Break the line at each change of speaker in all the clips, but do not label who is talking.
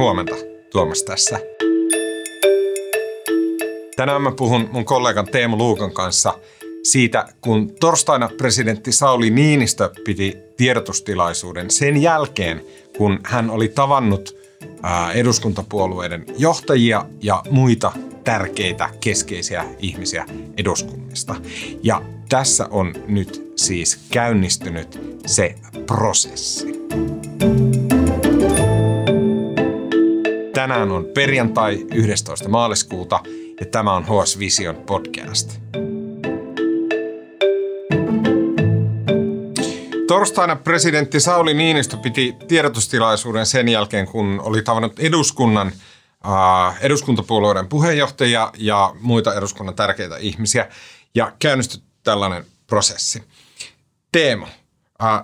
Huomenta, Tuomas tässä. Tänään mä puhun mun kollegan Teemu Luukan kanssa siitä, kun torstaina presidentti Sauli Niinistö piti tiedotustilaisuuden sen jälkeen, kun hän oli tavannut eduskuntapuolueiden johtajia ja muita tärkeitä keskeisiä ihmisiä eduskunnista. Ja tässä on nyt siis käynnistynyt se prosessi. Tänään on perjantai 11. maaliskuuta ja tämä on HS Vision podcast. Torstaina presidentti Sauli Niinistö piti tiedotustilaisuuden sen jälkeen, kun oli tavannut eduskunnan eduskuntapuolueiden puheenjohtajia ja muita eduskunnan tärkeitä ihmisiä ja käynnistyi tällainen prosessi. Teemo.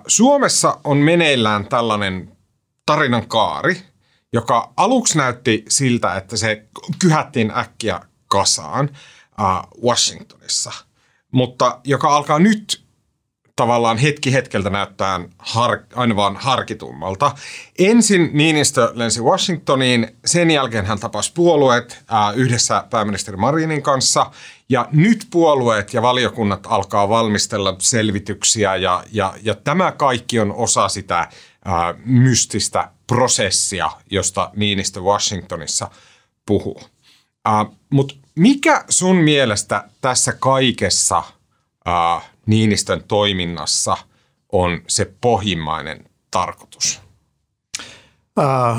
Suomessa on meneillään tällainen tarinan kaari, joka aluksi näytti siltä, että se kyhättiin äkkiä kasaan Washingtonissa, mutta joka alkaa nyt tavallaan hetki hetkeltä näyttää har, aina vaan harkitummalta. Ensin Niinistö lensi Washingtoniin, sen jälkeen hän tapasi puolueet ää, yhdessä pääministeri Marinin kanssa, ja nyt puolueet ja valiokunnat alkaa valmistella selvityksiä, ja, ja, ja tämä kaikki on osa sitä mystistä prosessia, josta Niinistö Washingtonissa puhuu. Mutta mikä sun mielestä tässä kaikessa Niinistön toiminnassa on se pohjimmainen tarkoitus?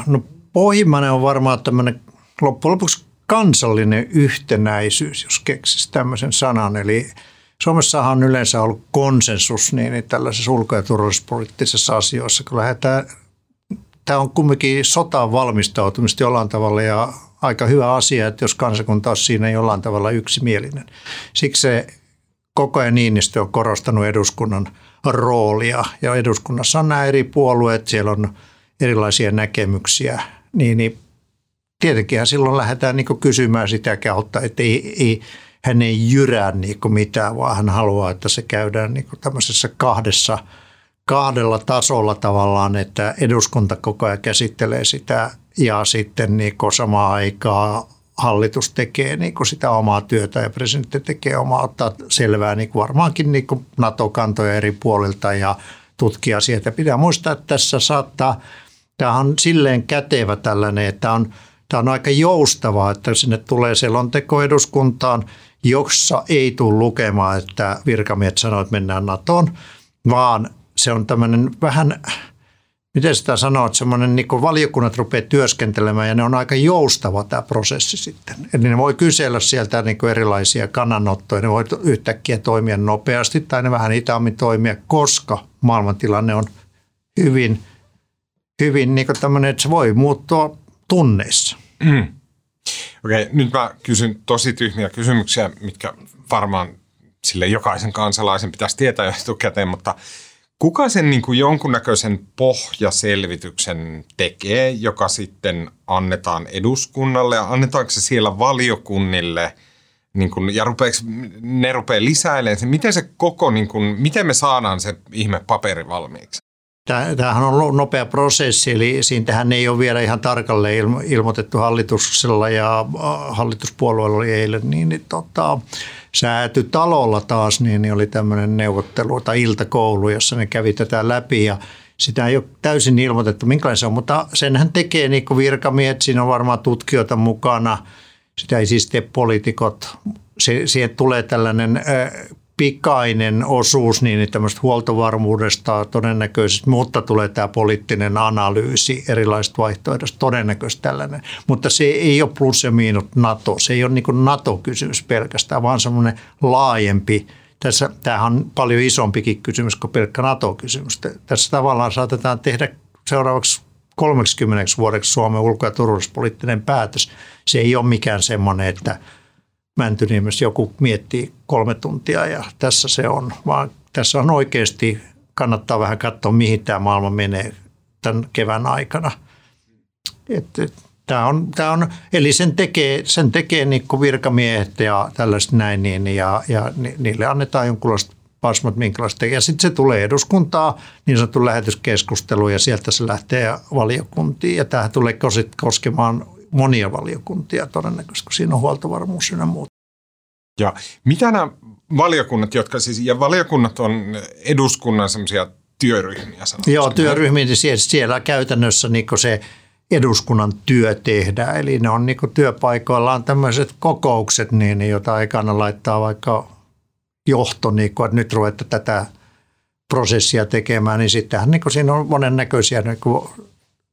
No pohjimmainen on varmaan tämmöinen loppujen lopuksi kansallinen yhtenäisyys, jos keksisi tämmöisen sanan. Eli Suomessahan on yleensä ollut konsensus niin, niin tällaisessa ulko- ja turvallisuuspoliittisessa asioissa, kun lähdetään, tämä on kumminkin sotaan valmistautumista jollain tavalla ja aika hyvä asia, että jos kansakunta on siinä jollain tavalla yksimielinen. Siksi se koko ajan Niinistö on korostanut eduskunnan roolia ja eduskunnassa on nämä eri puolueet, siellä on erilaisia näkemyksiä, niin, niin tietenkin silloin lähdetään niin kysymään sitä kautta, että ei, ei, hän ei jyrää niin mitään, vaan hän haluaa, että se käydään niin tämmöisessä kahdessa, kahdella tasolla tavallaan, että eduskunta koko ajan käsittelee sitä ja sitten niin samaan aikaan hallitus tekee niin kuin sitä omaa työtä ja presidentti tekee omaa, ottaa selvää niin kuin varmaankin niin kuin NATO-kantoja eri puolilta ja tutkia sieltä. Pitää muistaa, että tässä saattaa, tämä on silleen kätevä tällainen, että on, tämä on aika joustavaa, että sinne tulee selonteko eduskuntaan, jossa ei tule lukemaan, että virkamiehet sanoo, että mennään NATOon, vaan se on tämmöinen vähän miten sitä sanoo, että semmoinen niin valiokunnat rupeaa työskentelemään ja ne on aika joustava tämä prosessi sitten. Eli ne voi kysellä sieltä niin erilaisia kannanottoja, ne voi yhtäkkiä toimia nopeasti tai ne vähän hitaammin toimia, koska maailmantilanne on hyvin, hyvin niin tämmöinen, että se voi muuttua tunneissa. Mm.
Okei, okay, nyt mä kysyn tosi tyhmiä kysymyksiä, mitkä varmaan sille jokaisen kansalaisen pitäisi tietää jo etukäteen, mutta – Kuka sen niin kuin jonkunnäköisen pohjaselvityksen tekee, joka sitten annetaan eduskunnalle ja annetaanko se siellä valiokunnille niin kuin, ja rupeeks, ne rupeaa lisäilemään? Miten se koko, niin kuin, miten me saadaan se ihme paperi valmiiksi?
Tämähän on nopea prosessi, eli siitähän ei ole vielä ihan tarkalleen ilmoitettu hallituksella ja äh, hallituspuolueella oli eilen, niin, niin tota, sääty talolla taas, niin, niin oli tämmöinen neuvottelu tai iltakoulu, jossa ne kävi tätä läpi ja sitä ei ole täysin ilmoitettu, minkälainen se on, mutta senhän tekee niin virkamiehet, siinä on varmaan tutkijoita mukana, sitä ei siis tee poliitikot, siihen tulee tällainen äh, pikainen osuus niin tämmöistä huoltovarmuudesta todennäköisesti, mutta tulee tämä poliittinen analyysi erilaisista vaihtoehdoista, todennäköisesti tällainen. Mutta se ei ole plus ja miinus NATO, se ei ole niin NATO-kysymys pelkästään, vaan semmoinen laajempi, tässä, tämähän on paljon isompikin kysymys kuin pelkkä NATO-kysymys. Tässä tavallaan saatetaan tehdä seuraavaksi 30 vuodeksi Suomen ulko- ja turvallisuuspoliittinen päätös. Se ei ole mikään semmoinen, että – Mäntyniemessä joku miettii kolme tuntia ja tässä se on, vaan tässä on oikeasti, kannattaa vähän katsoa mihin tämä maailma menee tämän kevään aikana. Et, et, tämä on, tämä on, eli sen tekee, sen tekee niin virkamiehet ja tällaiset näin, niin, ja, ja niille annetaan jonkunlaista pasmat minkälaista. Ja sitten se tulee eduskuntaa, niin sanottu lähetyskeskustelu ja sieltä se lähtee valiokuntiin. Ja tähän tulee koskemaan monia valiokuntia todennäköisesti, kun siinä on huoltovarmuus ja muuta.
Ja mitä nämä valiokunnat, jotka siis, ja valiokunnat on eduskunnan semmoisia työryhmiä.
Joo, työryhmiä, niin siellä, siellä käytännössä niin se eduskunnan työ tehdään. Eli ne on niin työpaikoillaan tämmöiset kokoukset, niin, joita ei kannata laittaa vaikka johto, niin kuin, että nyt ruvette tätä prosessia tekemään, niin sittenhän niin siinä on monennäköisiä niin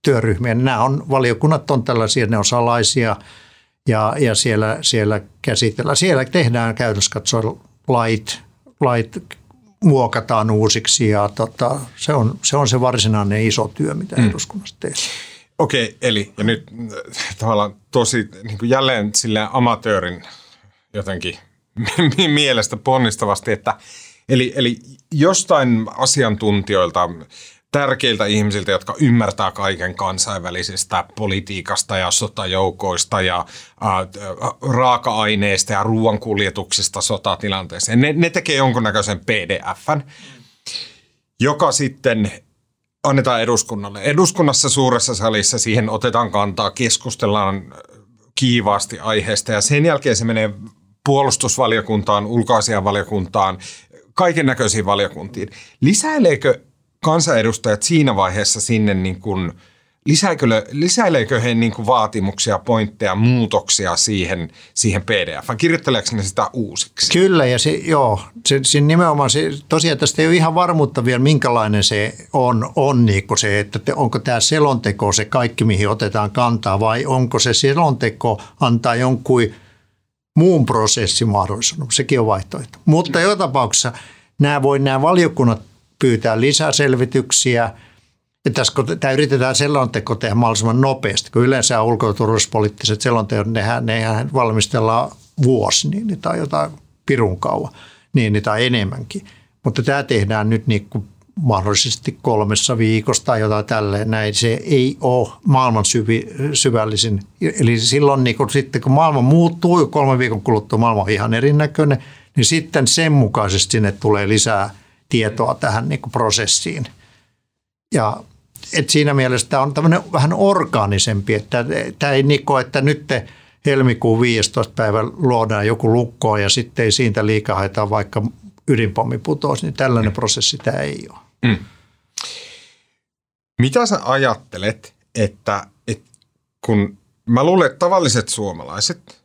työryhmiä. Nämä on, valiokunnat on tällaisia, ne on salaisia ja, ja siellä, siellä käsitellään. Siellä tehdään käytössä katsoa lait, lait muokataan uusiksi ja tota, se, on, se on se varsinainen iso työ, mitä mm. eduskunnassa tehdään.
Okei, eli ja nyt äh, tavallaan tosi niin kuin jälleen sille amatöörin jotenkin mielestä ponnistavasti, että eli, eli jostain asiantuntijoilta, tärkeiltä ihmisiltä, jotka ymmärtää kaiken kansainvälisestä politiikasta ja sotajoukoista ja äh, raaka-aineista ja ruoankuljetuksesta sotatilanteeseen. Ne, ne tekee jonkunnäköisen PDFn, joka sitten annetaan eduskunnalle. Eduskunnassa suuressa salissa siihen otetaan kantaa, keskustellaan kiivaasti aiheesta ja sen jälkeen se menee puolustusvaliokuntaan, ulkoasianvaliokuntaan, kaiken näköisiin valiokuntiin. Lisäileekö kansanedustajat siinä vaiheessa sinne niin kuin – Lisääkö, lisäileekö he niin kuin vaatimuksia, pointteja, muutoksia siihen, siihen pdf Kirjoitteleeko ne sitä uusiksi?
Kyllä, ja se, joo, se, se nimenomaan se, tosiaan tästä ei ole ihan varmuutta vielä, minkälainen se on, on niin kuin se, että te, onko tämä selonteko se kaikki, mihin otetaan kantaa, vai onko se selonteko antaa jonkun muun prosessin mahdollisuuden. Sekin on vaihtoehto. Mutta joka tapauksessa nämä voi nämä valiokunnat pyytää lisäselvityksiä – että tässä tämä yritetään selonteko tehdä mahdollisimman nopeasti, kun yleensä ulko- ja turvallisuuspoliittiset selonteot, nehän, nehän valmistellaan vuosi niin, tai jotain pirun kauan niin, tai enemmänkin. Mutta tämä tehdään nyt niin kuin mahdollisesti kolmessa viikossa tai jotain tälleen näin. Se ei ole maailman syvi, syvällisin. Eli silloin niin kun, sitten kun maailma muuttuu, kolme viikon kuluttua maailma on ihan erinäköinen, niin sitten sen mukaisesti sinne tulee lisää tietoa tähän niin prosessiin. Ja et siinä mielessä tämä on tämmöinen vähän orgaanisempi, että tämä ei niko, että nyt te helmikuun 15. päivä luodaan joku lukko ja sitten ei siitä liikaa haeta vaikka ydinpommi putosi, niin tällainen mm. prosessi tämä ei ole. Mm.
Mitä sä ajattelet, että, että kun mä luulen, että tavalliset suomalaiset,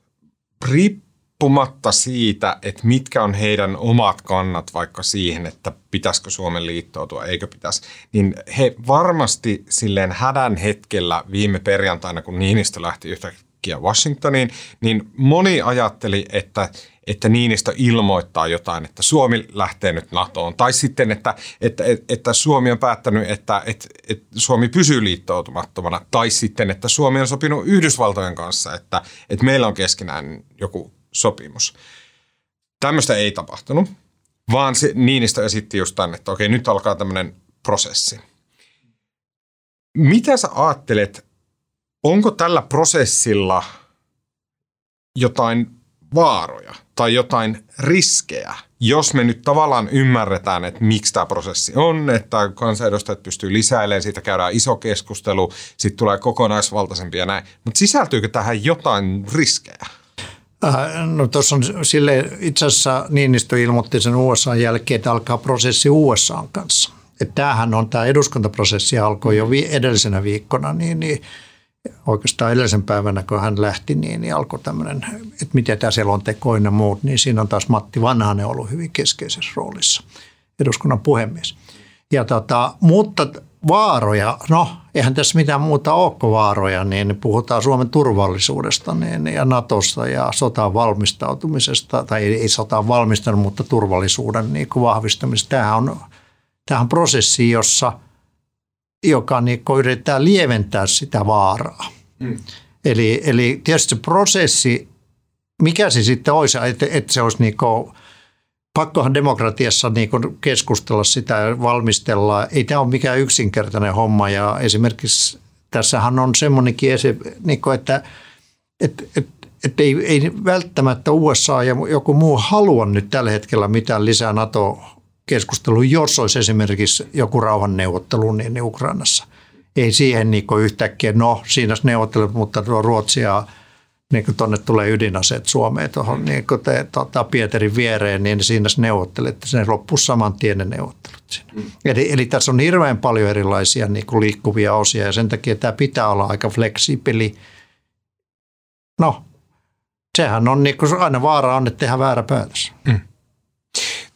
riippuu riippumatta siitä, että mitkä on heidän omat kannat vaikka siihen, että pitäisikö Suomen liittoutua, eikö pitäisi, niin he varmasti silleen hädän hetkellä viime perjantaina, kun Niinistö lähti yhtäkkiä Washingtoniin, niin moni ajatteli, että, että Niinistö ilmoittaa jotain, että Suomi lähtee nyt NATOon. Tai sitten, että, että, että, Suomi on päättänyt, että, että, että Suomi pysyy liittoutumattomana. Tai sitten, että Suomi on sopinut Yhdysvaltojen kanssa, että, että meillä on keskenään joku sopimus. Tämmöistä ei tapahtunut, vaan se Niinistö esitti just tänne, että okei, nyt alkaa tämmöinen prosessi. Mitä sä ajattelet, onko tällä prosessilla jotain vaaroja tai jotain riskejä, jos me nyt tavallaan ymmärretään, että miksi tämä prosessi on, että kansanedustajat pystyy lisäilemään, siitä käydään iso keskustelu, sitten tulee kokonaisvaltaisempi ja näin. Mutta sisältyykö tähän jotain riskejä?
Äh, no tuossa on sille itse asiassa Niinistö ilmoitti sen USA jälkeen, että alkaa prosessi USA kanssa. Että tämähän on, tämä eduskuntaprosessi alkoi jo edellisenä viikkona, niin, niin oikeastaan edellisen päivänä, kun hän lähti, niin, niin alkoi tämmöinen, että miten tämä selonteko ja muut, niin siinä on taas Matti Vanhanen ollut hyvin keskeisessä roolissa, eduskunnan puhemies. Ja tota, mutta vaaroja, no eihän tässä mitään muuta ole kuin vaaroja, niin puhutaan Suomen turvallisuudesta niin, ja Natosta ja sotaan valmistautumisesta, tai ei, ei sotaan valmistanut, mutta turvallisuuden niin kuin vahvistamisesta. Tämähän on, tämähän on prosessi, jossa, joka niin kuin yrittää lieventää sitä vaaraa. Mm. Eli, eli tietysti se prosessi, mikä se sitten olisi, että, että se olisi niin kuin pakkohan demokratiassa niin keskustella sitä ja valmistella. Ei tämä ole mikään yksinkertainen homma ja esimerkiksi tässähän on semmoinenkin, niin kuin, että, että, että, että ei, ei välttämättä USA ja joku muu halua nyt tällä hetkellä mitään lisää NATO keskustelu, jos olisi esimerkiksi joku rauhanneuvottelu niin Ukrainassa. Ei siihen niin yhtäkkiä, no siinä neuvottelut, mutta Ruotsia niin kuin tuonne tulee ydinaseet Suomeen tuohon niin kuin te, tota, Pieterin viereen, niin siinä neuvottelette, se loppuu saman tien ne neuvottelut siinä. Mm. Eli, eli tässä on hirveän paljon erilaisia niin kuin liikkuvia osia ja sen takia tämä pitää olla aika fleksibeli. No, sehän on niin kuin, aina vaara on, että tehdään väärä päätös. Mm.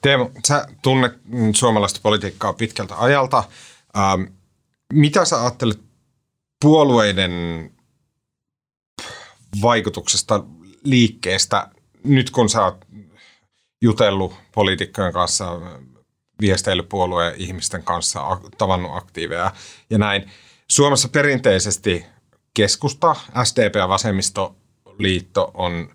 Teemu, sä tunnet suomalaista politiikkaa pitkältä ajalta. Ähm, mitä sä ajattelet puolueiden vaikutuksesta liikkeestä nyt kun sä oot jutellut poliitikkojen kanssa, viesteillyt puolueen ihmisten kanssa, tavannut aktiiveja ja näin. Suomessa perinteisesti keskusta, SDP ja vasemmistoliitto on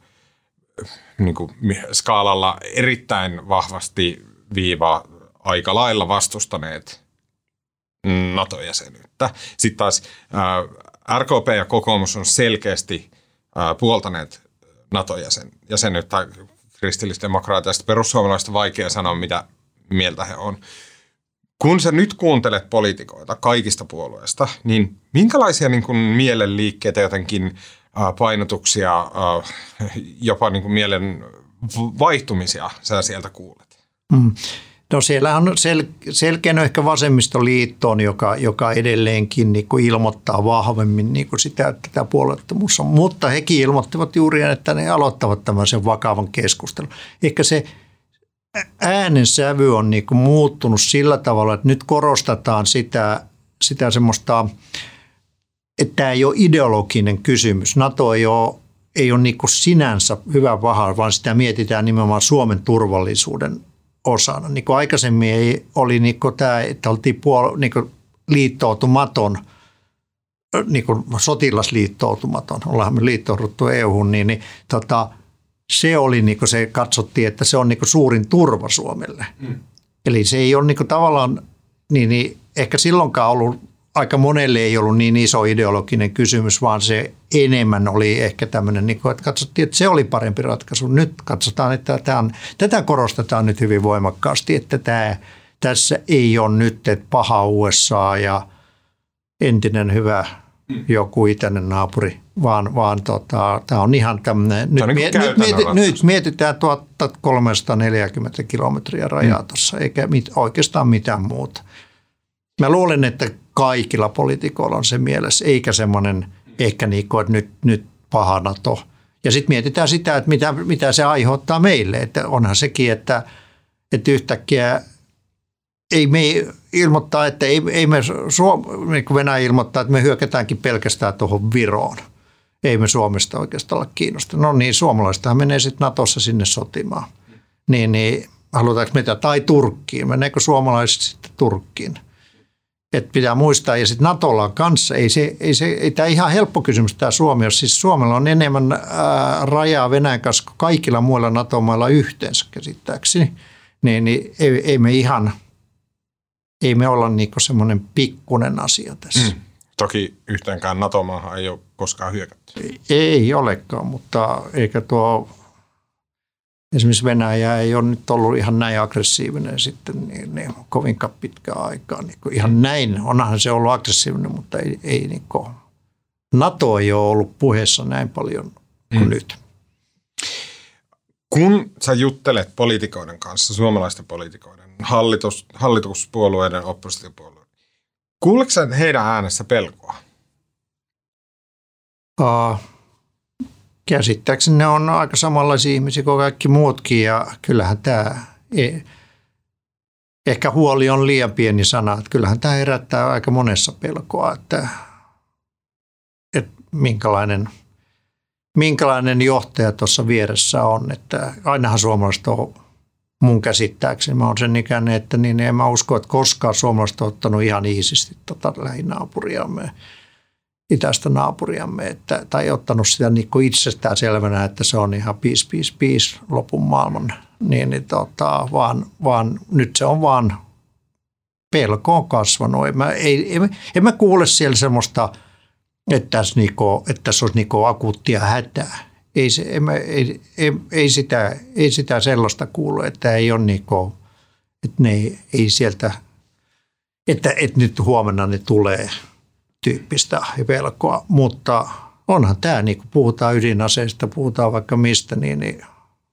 niin kuin, skaalalla erittäin vahvasti viiva aika lailla vastustaneet NATO-jäsenyyttä. Sitten taas ää, RKP ja kokoomus on selkeästi puoltaneet NATO-jäsenyyttä. Kristillisdemokraateista perussuomalaisista vaikea sanoa, mitä mieltä he on. Kun sä nyt kuuntelet poliitikoita kaikista puolueista, niin minkälaisia niin kuin mielenliikkeitä jotenkin painotuksia, jopa niin kuin mielen vaihtumisia sä sieltä kuulet? Mm.
No siellä on sel, selkeänä ehkä vasemmistoliittoon, joka, joka edelleenkin niin kuin ilmoittaa vahvemmin niin kuin sitä, että tämä puolueettomuus on. Mutta hekin ilmoittivat juuri, että ne aloittavat tämmöisen vakavan keskustelun. Ehkä se äänen sävy on niin kuin muuttunut sillä tavalla, että nyt korostetaan sitä, sitä semmoista, että tämä ei ole ideologinen kysymys. NATO ei ole, ei ole niin kuin sinänsä hyvä vaha, vaan sitä mietitään nimenomaan Suomen turvallisuuden osana. Niin kuin aikaisemmin ei, oli niin kuin tämä, että oltiin puol- niin kuin liittoutumaton, niin kuin sotilasliittoutumaton, ollaan me liittouduttu EU-hun, niin, niin tota, se oli niin kuin se, katsottiin, että se on niin kuin suurin turva Suomelle. Mm. Eli se ei ole niin kuin tavallaan, niin, niin ehkä silloinkaan ollut aika monelle ei ollut niin iso ideologinen kysymys, vaan se enemmän oli ehkä tämmöinen, niin kuin, että katsottiin, että se oli parempi ratkaisu. Nyt katsotaan, että tämä on, tätä korostetaan nyt hyvin voimakkaasti, että tämä, tässä ei ole nyt että paha USA ja entinen hyvä joku itäinen naapuri, vaan, vaan tota, tämä on ihan tämmöinen, nyt, niin nyt, mieti, nyt mietitään 1340 kilometriä rajaa mm. tuossa, eikä mit, oikeastaan mitään muuta. Mä luulen, että kaikilla poliitikoilla on se mielessä, eikä semmoinen ehkä niin kuin, että nyt, nyt paha NATO. Ja sitten mietitään sitä, että mitä, mitä se aiheuttaa meille. Että onhan sekin, että, että yhtäkkiä ei me ilmoittaa, että ei, ei me, niin kuin Venäjä ilmoittaa, että me hyökätäänkin pelkästään tuohon Viroon. Ei me Suomesta oikeastaan olla kiinnostunut. No niin, suomalaistahan menee sitten Natossa sinne sotimaan. Niin, niin halutaanko mitä? Tai Turkkiin. Meneekö suomalaiset sitten Turkkiin? Että pitää muistaa, ja sitten Natolla kanssa, ei, se, ei, se, ei tämä ihan helppo kysymys tämä Suomi, jos siis Suomella on enemmän ää, rajaa Venäjän kanssa kuin kaikilla muilla NATO-mailla yhteensä käsittääkseni, niin, niin ei, ei me ihan, ei me olla niinku semmoinen pikkunen asia tässä. Mm.
Toki yhteenkään NATO-maahan ei ole koskaan hyökätty.
Ei, ei olekaan, mutta eikä tuo esimerkiksi Venäjä ei ole nyt ollut ihan näin aggressiivinen sitten niin, niin kovinkaan pitkään aikaa. Niin ihan näin, onhan se ollut aggressiivinen, mutta ei, ei niin kuin, NATO ei ole ollut puheessa näin paljon kuin mm. nyt.
Kun sä juttelet poliitikoiden kanssa, suomalaisten poliitikoiden, hallitus, hallituspuolueiden, oppositiopuolueiden, kuuletko sä heidän äänessä pelkoa?
Uh, käsittääkseni ne on aika samanlaisia ihmisiä kuin kaikki muutkin ja kyllähän tämä, e, ehkä huoli on liian pieni sana, että kyllähän tämä herättää aika monessa pelkoa, että, että minkälainen, minkälainen johtaja tuossa vieressä on, että ainahan suomalaiset on mun käsittääkseni, mä oon sen ikäinen, että niin en mä usko, että koskaan suomalaiset on ottanut ihan iisisti tota lähinaapuriamme itäistä naapuriamme, että, tai ottanut sitä niin kuin itsestään selvänä, että se on ihan piis, piis, piis lopun maailman, niin, niin tota, vaan, vaan nyt se on vaan pelko on kasvanut. En mä, ei, en, en mä kuule siellä semmoista, että tässä, niinku, että tässä olisi niinku akuuttia hätää. Ei, se, mä, ei, ei, ei, sitä, ei sitä sellaista kuulu, että ei ole niinku, Että ne ei, ei sieltä, että, että nyt huomenna ne tulee tyyppistä pelkoa, mutta onhan tämä, niin kun puhutaan ydinaseista, puhutaan vaikka mistä, niin, niin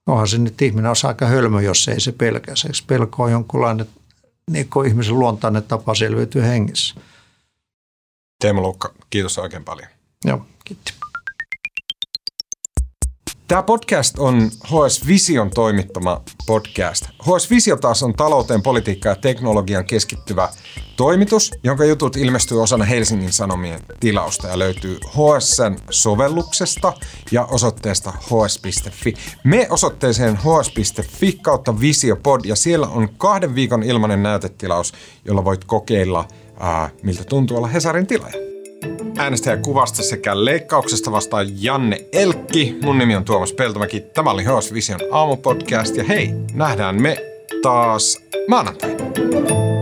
onhan se nyt ihminen on aika hölmö, jos ei se pelkää. Pelko on jonkunlainen niin ihmisen luontainen tapa selviytyä hengissä.
Teemu Lukka, kiitos oikein paljon.
Joo, kiitos.
Tämä podcast on HS Vision toimittama podcast. HS Visio taas on talouteen, politiikkaan ja teknologian keskittyvä toimitus, jonka jutut ilmestyy osana Helsingin Sanomien tilausta ja löytyy HSN sovelluksesta ja osoitteesta hs.fi. Me osoitteeseen hs.fi kautta Visiopod ja siellä on kahden viikon ilmainen näytetilaus, jolla voit kokeilla, ää, miltä tuntuu olla Hesarin tilaaja kuvasta sekä leikkauksesta vastaa Janne Elkki. Mun nimi on Tuomas Peltomäki. Tämä oli Hoos Vision aamupodcast ja hei, nähdään me taas maanantaina.